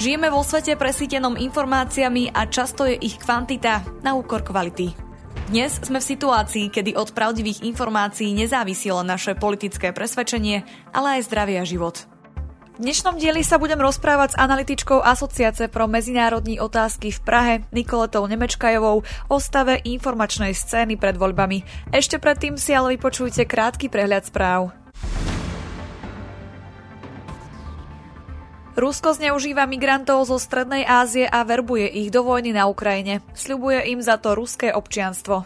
Žijeme vo svete presítenom informáciami a často je ich kvantita na úkor kvality. Dnes sme v situácii, kedy od pravdivých informácií nezávisí len naše politické presvedčenie, ale aj zdravie a život. V dnešnom dieli sa budem rozprávať s analytičkou Asociace pro medzinárodní otázky v Prahe Nikoletou Nemečkajovou o stave informačnej scény pred voľbami. Ešte predtým si ale vypočujte krátky prehľad správ. Rusko zneužíva migrantov zo Strednej Ázie a verbuje ich do vojny na Ukrajine. Sľubuje im za to ruské občianstvo.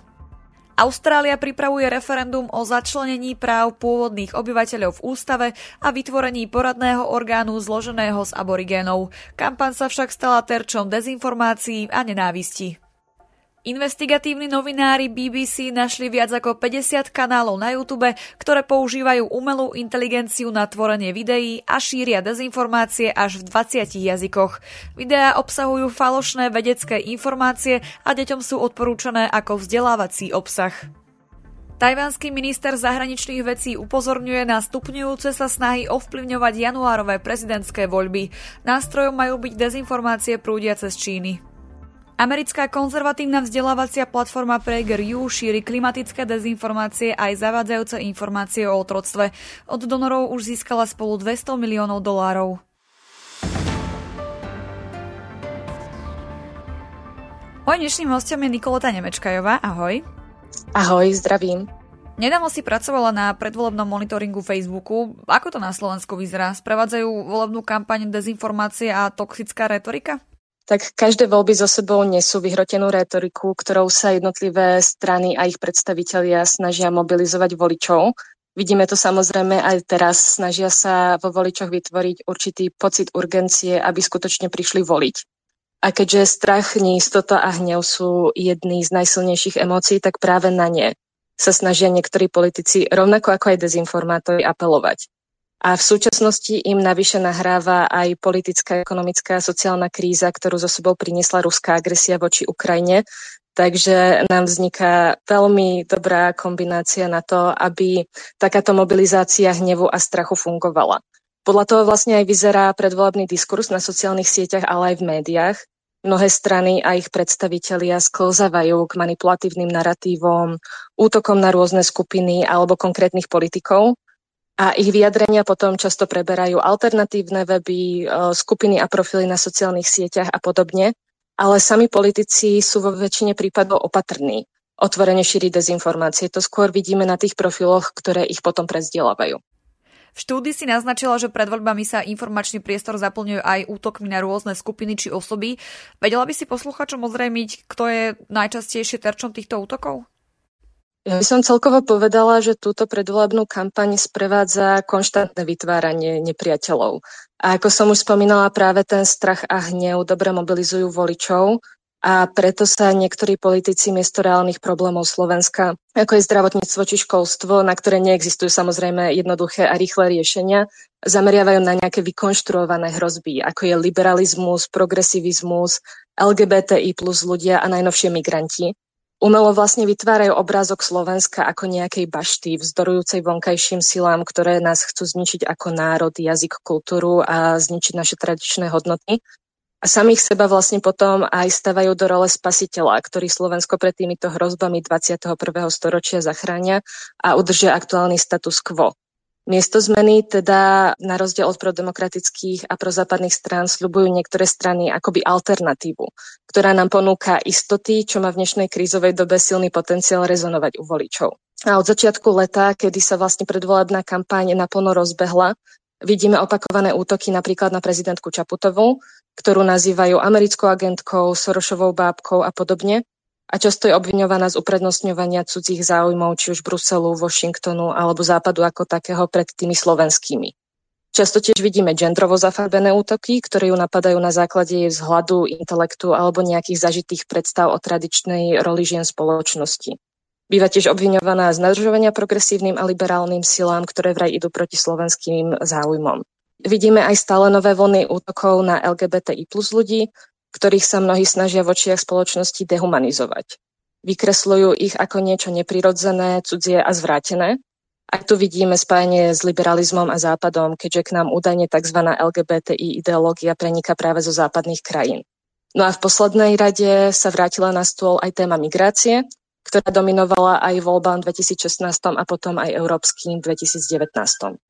Austrália pripravuje referendum o začlenení práv pôvodných obyvateľov v ústave a vytvorení poradného orgánu zloženého z aborigénov. Kampan sa však stala terčom dezinformácií a nenávisti. Investigatívni novinári BBC našli viac ako 50 kanálov na YouTube, ktoré používajú umelú inteligenciu na tvorenie videí a šíria dezinformácie až v 20 jazykoch. Videá obsahujú falošné vedecké informácie a deťom sú odporúčané ako vzdelávací obsah. Tajvanský minister zahraničných vecí upozorňuje na stupňujúce sa snahy ovplyvňovať januárové prezidentské voľby. Nástrojom majú byť dezinformácie prúdiace z Číny. Americká konzervatívna vzdelávacia platforma PragerU šíri klimatické dezinformácie aj zavádzajúce informácie o otroctve. Od donorov už získala spolu 200 miliónov dolárov. Moj dnešným hostom je Nikoleta Nemečkajová. Ahoj. Ahoj, zdravím. Nedávno si pracovala na predvolebnom monitoringu Facebooku. Ako to na Slovensku vyzerá? Sprevádzajú volebnú kampaň dezinformácie a toxická retorika? Tak každé voľby so sebou nesú vyhrotenú retoriku, ktorou sa jednotlivé strany a ich predstavitelia snažia mobilizovať voličov. Vidíme to samozrejme aj teraz. Snažia sa vo voličoch vytvoriť určitý pocit urgencie, aby skutočne prišli voliť. A keďže strach, neistota a hnev sú jedný z najsilnejších emócií, tak práve na ne sa snažia niektorí politici, rovnako ako aj dezinformátori, apelovať. A v súčasnosti im navyše nahráva aj politická, ekonomická a sociálna kríza, ktorú zo sebou priniesla ruská agresia voči Ukrajine. Takže nám vzniká veľmi dobrá kombinácia na to, aby takáto mobilizácia hnevu a strachu fungovala. Podľa toho vlastne aj vyzerá predvolebný diskurs na sociálnych sieťach, ale aj v médiách. Mnohé strany a ich predstavitelia sklzávajú k manipulatívnym narratívom, útokom na rôzne skupiny alebo konkrétnych politikov a ich vyjadrenia potom často preberajú alternatívne weby, e, skupiny a profily na sociálnych sieťach a podobne, ale sami politici sú vo väčšine prípadov opatrní otvorene šíriť dezinformácie. To skôr vidíme na tých profiloch, ktoré ich potom prezdielávajú. V štúdii si naznačila, že pred voľbami sa informačný priestor zaplňuje aj útokmi na rôzne skupiny či osoby. Vedela by si posluchačom ozrejmiť, kto je najčastejšie terčom týchto útokov? Ja by som celkovo povedala, že túto predvolebnú kampaň sprevádza konštantné vytváranie nepriateľov. A ako som už spomínala, práve ten strach a hnev dobre mobilizujú voličov a preto sa niektorí politici miesto reálnych problémov Slovenska, ako je zdravotníctvo či školstvo, na ktoré neexistujú samozrejme jednoduché a rýchle riešenia, zameriavajú na nejaké vykonštruované hrozby, ako je liberalizmus, progresivizmus, LGBTI plus ľudia a najnovšie migranti umelo vlastne vytvárajú obrázok Slovenska ako nejakej bašty, vzdorujúcej vonkajším silám, ktoré nás chcú zničiť ako národ, jazyk, kultúru a zničiť naše tradičné hodnoty. A samých seba vlastne potom aj stavajú do role spasiteľa, ktorý Slovensko pred týmito hrozbami 21. storočia zachránia a udržia aktuálny status quo. Miesto zmeny teda na rozdiel od prodemokratických a prozápadných strán sľubujú niektoré strany akoby alternatívu, ktorá nám ponúka istoty, čo má v dnešnej krízovej dobe silný potenciál rezonovať u voličov. A od začiatku leta, kedy sa vlastne predvolebná kampáň naplno rozbehla, vidíme opakované útoky napríklad na prezidentku Čaputovú, ktorú nazývajú americkou agentkou, Sorošovou bábkou a podobne, a často je obviňovaná z uprednostňovania cudzích záujmov, či už Bruselu, Washingtonu alebo Západu ako takého pred tými slovenskými. Často tiež vidíme gendrovo zafarbené útoky, ktoré ju napadajú na základe jej vzhľadu, intelektu alebo nejakých zažitých predstav o tradičnej roli žien spoločnosti. Býva tiež obviňovaná z nadržovania progresívnym a liberálnym silám, ktoré vraj idú proti slovenským záujmom. Vidíme aj stále nové vlny útokov na LGBTI plus ľudí, ktorých sa mnohí snažia v očiach spoločnosti dehumanizovať. Vykresľujú ich ako niečo neprirodzené, cudzie a zvrátené. Aj tu vidíme spájanie s liberalizmom a západom, keďže k nám údajne tzv. LGBTI ideológia preniká práve zo západných krajín. No a v poslednej rade sa vrátila na stôl aj téma migrácie, ktorá dominovala aj voľbám 2016 a potom aj európskym 2019.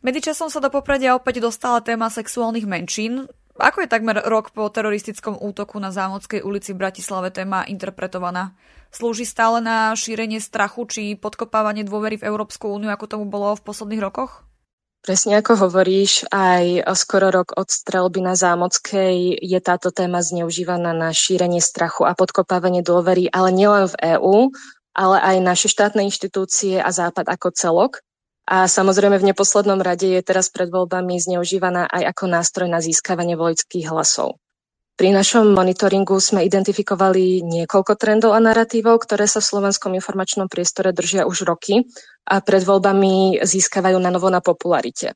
Medzičasom sa do popredia opäť dostala téma sexuálnych menšín. Ako je takmer rok po teroristickom útoku na Zámodskej ulici v Bratislave téma interpretovaná? Slúži stále na šírenie strachu či podkopávanie dôvery v Európsku úniu, ako tomu bolo v posledných rokoch? Presne ako hovoríš, aj skoro rok od strelby na Zámockej je táto téma zneužívaná na šírenie strachu a podkopávanie dôvery, ale nielen v EÚ, ale aj naše štátne inštitúcie a Západ ako celok. A samozrejme v neposlednom rade je teraz pred voľbami zneužívaná aj ako nástroj na získavanie voličských hlasov. Pri našom monitoringu sme identifikovali niekoľko trendov a narratívov, ktoré sa v slovenskom informačnom priestore držia už roky a pred voľbami získavajú na novo na popularite.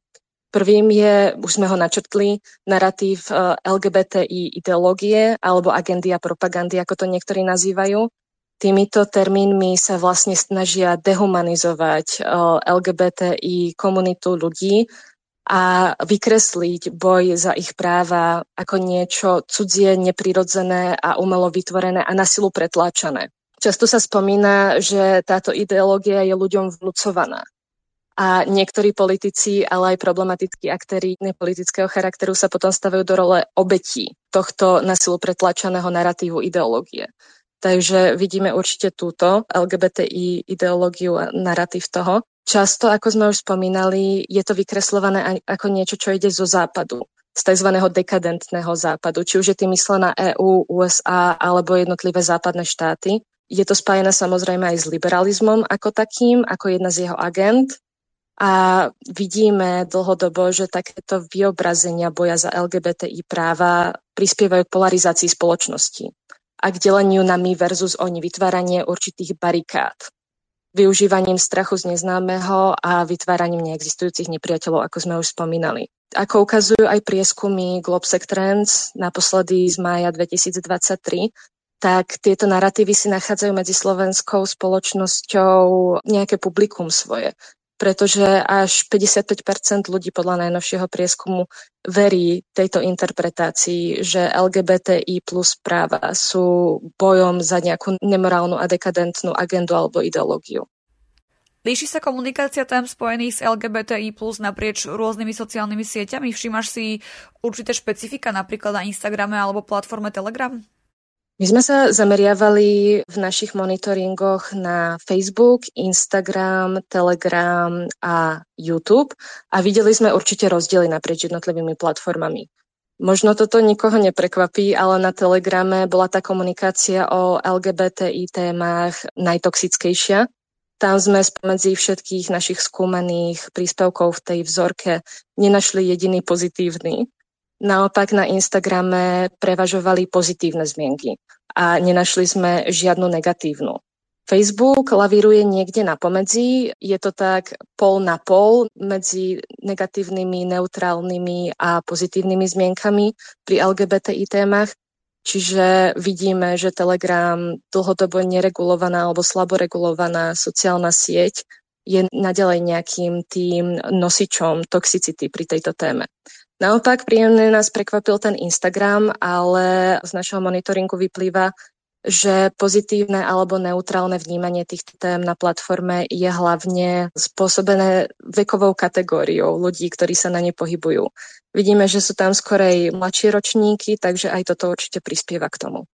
Prvým je, už sme ho načrtli, narratív e, LGBTI ideológie alebo agendy a propagandy, ako to niektorí nazývajú. Týmito termínmi sa vlastne snažia dehumanizovať e, LGBTI komunitu ľudí a vykresliť boj za ich práva ako niečo cudzie, neprirodzené a umelo vytvorené a na silu pretláčané. Často sa spomína, že táto ideológia je ľuďom vnúcovaná. A niektorí politici, ale aj problematickí aktéry nepolitického charakteru sa potom stavajú do role obetí tohto nasilu pretlačaného narratívu ideológie. Takže vidíme určite túto LGBTI ideológiu a narratív toho. Často, ako sme už spomínali, je to vykreslované ako niečo, čo ide zo západu, z tzv. dekadentného západu, či už je tým myslená EÚ, USA alebo jednotlivé západné štáty. Je to spájené samozrejme aj s liberalizmom ako takým, ako jedna z jeho agent. A vidíme dlhodobo, že takéto vyobrazenia boja za LGBTI práva prispievajú k polarizácii spoločnosti a k deleniu na my versus oni, vytváranie určitých barikád využívaním strachu z neznámeho a vytváraním neexistujúcich nepriateľov, ako sme už spomínali. Ako ukazujú aj prieskumy Globsec Trends naposledy z mája 2023, tak tieto narratívy si nachádzajú medzi slovenskou spoločnosťou nejaké publikum svoje pretože až 55% ľudí podľa najnovšieho prieskumu verí tejto interpretácii, že LGBTI plus práva sú bojom za nejakú nemorálnu a dekadentnú agendu alebo ideológiu. Líši sa komunikácia tém spojených s LGBTI plus naprieč rôznymi sociálnymi sieťami? Všimáš si určité špecifika napríklad na Instagrame alebo platforme Telegram? My sme sa zameriavali v našich monitoringoch na Facebook, Instagram, Telegram a YouTube a videli sme určite rozdiely naprieč jednotlivými platformami. Možno toto nikoho neprekvapí, ale na Telegrame bola tá komunikácia o LGBTI témach najtoxickejšia. Tam sme spomedzi všetkých našich skúmaných príspevkov v tej vzorke nenašli jediný pozitívny. Naopak na Instagrame prevažovali pozitívne zmienky a nenašli sme žiadnu negatívnu. Facebook lavíruje niekde na pomedzi, je to tak pol na pol medzi negatívnymi, neutrálnymi a pozitívnymi zmienkami pri LGBTI témach. Čiže vidíme, že Telegram dlhodobo neregulovaná alebo slabo regulovaná sociálna sieť je nadalej nejakým tým nosičom toxicity pri tejto téme. Naopak príjemne nás prekvapil ten Instagram, ale z našeho monitoringu vyplýva, že pozitívne alebo neutrálne vnímanie týchto tém na platforme je hlavne spôsobené vekovou kategóriou ľudí, ktorí sa na ne pohybujú. Vidíme, že sú tam skorej mladšie ročníky, takže aj toto určite prispieva k tomu.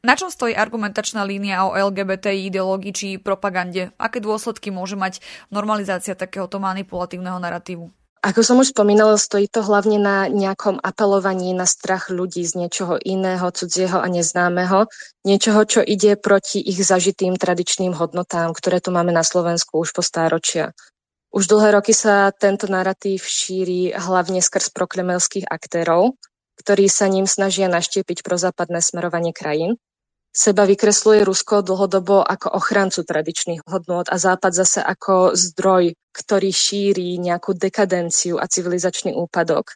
Na čom stojí argumentačná línia o LGBTI ideológii či propagande? Aké dôsledky môže mať normalizácia takéhoto manipulatívneho narratívu? Ako som už spomínala, stojí to hlavne na nejakom apelovaní na strach ľudí z niečoho iného, cudzieho a neznámeho, niečoho, čo ide proti ich zažitým tradičným hodnotám, ktoré tu máme na Slovensku už po stáročia. Už dlhé roky sa tento narratív šíri hlavne skrz proklemelských aktérov, ktorí sa ním snažia naštiepiť prozápadné smerovanie krajín seba vykresluje Rusko dlhodobo ako ochrancu tradičných hodnôt a Západ zase ako zdroj, ktorý šíri nejakú dekadenciu a civilizačný úpadok.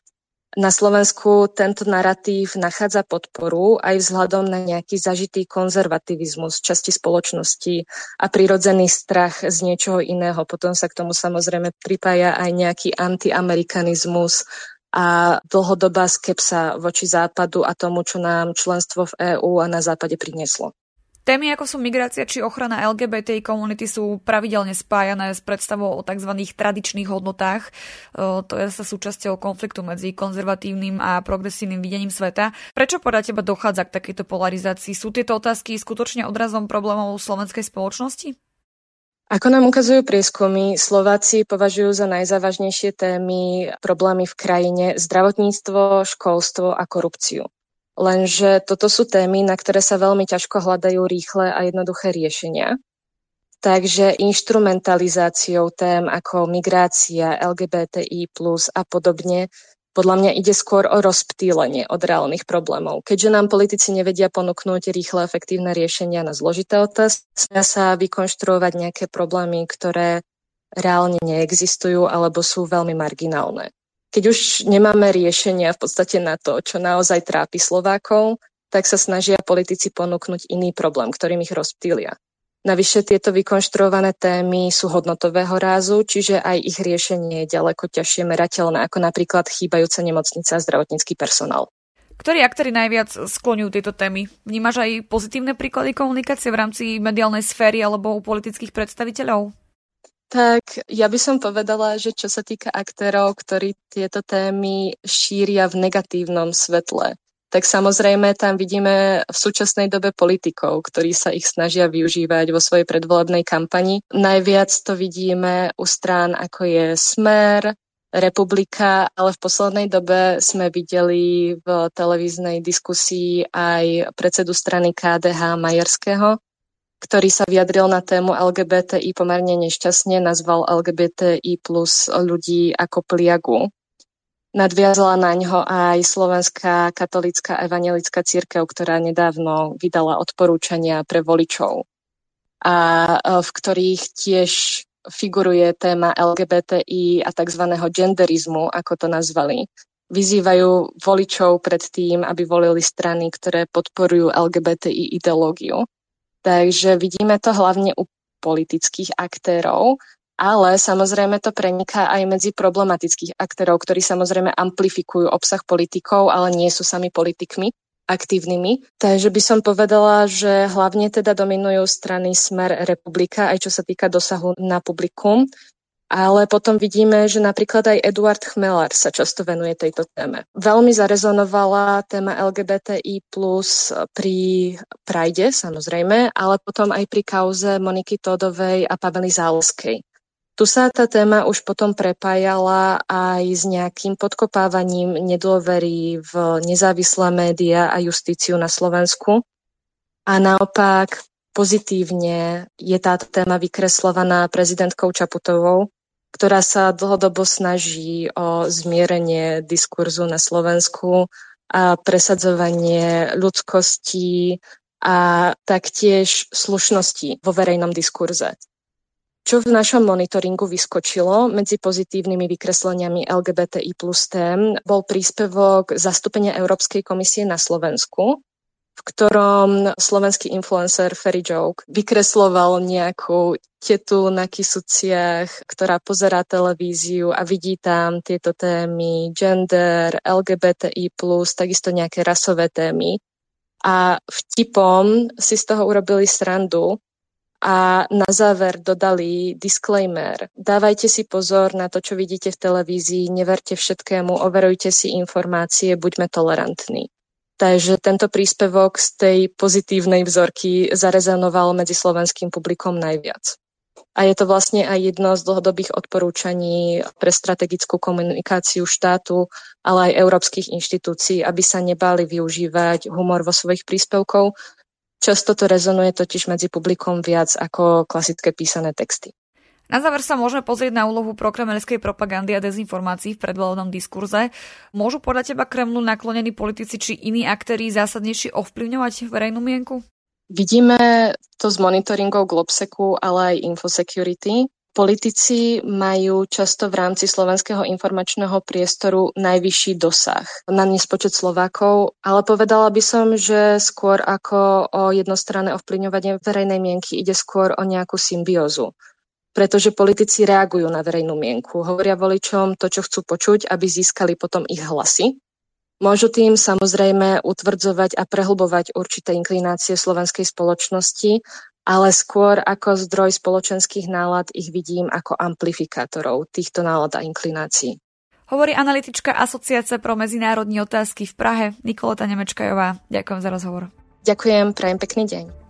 Na Slovensku tento narratív nachádza podporu aj vzhľadom na nejaký zažitý konzervativizmus časti spoločnosti a prirodzený strach z niečoho iného. Potom sa k tomu samozrejme pripája aj nejaký antiamerikanizmus a dlhodobá skepsa voči západu a tomu, čo nám členstvo v EÚ a na západe prinieslo. Témy ako sú migrácia či ochrana LGBTI komunity sú pravidelne spájané s predstavou o tzv. tradičných hodnotách. To je sa súčasťou konfliktu medzi konzervatívnym a progresívnym videním sveta. Prečo podľa teba dochádza k takejto polarizácii? Sú tieto otázky skutočne odrazom problémov slovenskej spoločnosti? Ako nám ukazujú prieskumy, Slováci považujú za najzávažnejšie témy problémy v krajine zdravotníctvo, školstvo a korupciu. Lenže toto sú témy, na ktoré sa veľmi ťažko hľadajú rýchle a jednoduché riešenia. Takže instrumentalizáciou tém ako migrácia, LGBTI+, a podobne, podľa mňa ide skôr o rozptýlenie od reálnych problémov. Keďže nám politici nevedia ponúknuť rýchle efektívne riešenia na zložité otázky, sa vykonštruovať nejaké problémy, ktoré reálne neexistujú alebo sú veľmi marginálne. Keď už nemáme riešenia v podstate na to, čo naozaj trápi Slovákov, tak sa snažia politici ponúknuť iný problém, ktorým ich rozptýlia. Navyše tieto vykonštruované témy sú hodnotového rázu, čiže aj ich riešenie je ďaleko ťažšie merateľné, ako napríklad chýbajúca nemocnica a zdravotnícky personál. Ktorí aktéry najviac skloňujú tieto témy? Vnímaš aj pozitívne príklady komunikácie v rámci mediálnej sféry alebo u politických predstaviteľov? Tak ja by som povedala, že čo sa týka aktérov, ktorí tieto témy šíria v negatívnom svetle, tak samozrejme tam vidíme v súčasnej dobe politikov, ktorí sa ich snažia využívať vo svojej predvolebnej kampani. Najviac to vidíme u strán ako je Smer, Republika, ale v poslednej dobe sme videli v televíznej diskusii aj predsedu strany KDH Majerského, ktorý sa vyjadril na tému LGBTI pomerne nešťastne, nazval LGBTI plus ľudí ako pliagu. Nadviazala na ňo aj Slovenská katolická evangelická církev, ktorá nedávno vydala odporúčania pre voličov a e, v ktorých tiež figuruje téma LGBTI a tzv. genderizmu, ako to nazvali. Vyzývajú voličov pred tým, aby volili strany, ktoré podporujú LGBTI ideológiu. Takže vidíme to hlavne u politických aktérov, ale samozrejme to preniká aj medzi problematických aktérov, ktorí samozrejme amplifikujú obsah politikov, ale nie sú sami politikmi aktívnymi. Takže by som povedala, že hlavne teda dominujú strany Smer Republika, aj čo sa týka dosahu na publikum. Ale potom vidíme, že napríklad aj Eduard Chmelar sa často venuje tejto téme. Veľmi zarezonovala téma LGBTI plus pri Prajde, samozrejme, ale potom aj pri kauze Moniky Todovej a Pavely Zálskej. Tu sa tá téma už potom prepájala aj s nejakým podkopávaním nedôvery v nezávislé médiá a justíciu na Slovensku. A naopak pozitívne je táto téma vykreslovaná prezidentkou Čaputovou, ktorá sa dlhodobo snaží o zmierenie diskurzu na Slovensku a presadzovanie ľudskosti a taktiež slušnosti vo verejnom diskurze. Čo v našom monitoringu vyskočilo medzi pozitívnymi vykresleniami LGBTI plus tém, bol príspevok zastúpenia Európskej komisie na Slovensku, v ktorom slovenský influencer Ferry Joke vykresloval nejakú tetu na Kisuciach, ktorá pozerá televíziu a vidí tam tieto témy gender, LGBTI+, takisto nejaké rasové témy. A vtipom si z toho urobili srandu a na záver dodali disclaimer. Dávajte si pozor na to, čo vidíte v televízii, neverte všetkému, overujte si informácie, buďme tolerantní. Takže tento príspevok z tej pozitívnej vzorky zarezonoval medzi slovenským publikom najviac. A je to vlastne aj jedno z dlhodobých odporúčaní pre strategickú komunikáciu štátu, ale aj európskych inštitúcií, aby sa nebáli využívať humor vo svojich príspevkov. Často to rezonuje totiž medzi publikom viac ako klasické písané texty. Na záver sa môžeme pozrieť na úlohu prokremelskej propagandy a dezinformácií v predvolebnom diskurze. Môžu podľa teba Kremlu naklonení politici či iní aktéri zásadnejšie ovplyvňovať verejnú mienku? Vidíme to z monitoringov Globseku, ale aj Infosecurity, Politici majú často v rámci slovenského informačného priestoru najvyšší dosah na nespočet Slovákov, ale povedala by som, že skôr ako o jednostranné ovplyvňovanie verejnej mienky ide skôr o nejakú symbiózu pretože politici reagujú na verejnú mienku. Hovoria voličom to, čo chcú počuť, aby získali potom ich hlasy. Môžu tým samozrejme utvrdzovať a prehlbovať určité inklinácie slovenskej spoločnosti, ale skôr ako zdroj spoločenských nálad ich vidím ako amplifikátorov týchto nálad a inklinácií. Hovorí analytička Asociácie pro medzinárodní otázky v Prahe Nikolota Nemečkajová. Ďakujem za rozhovor. Ďakujem, prajem pekný deň.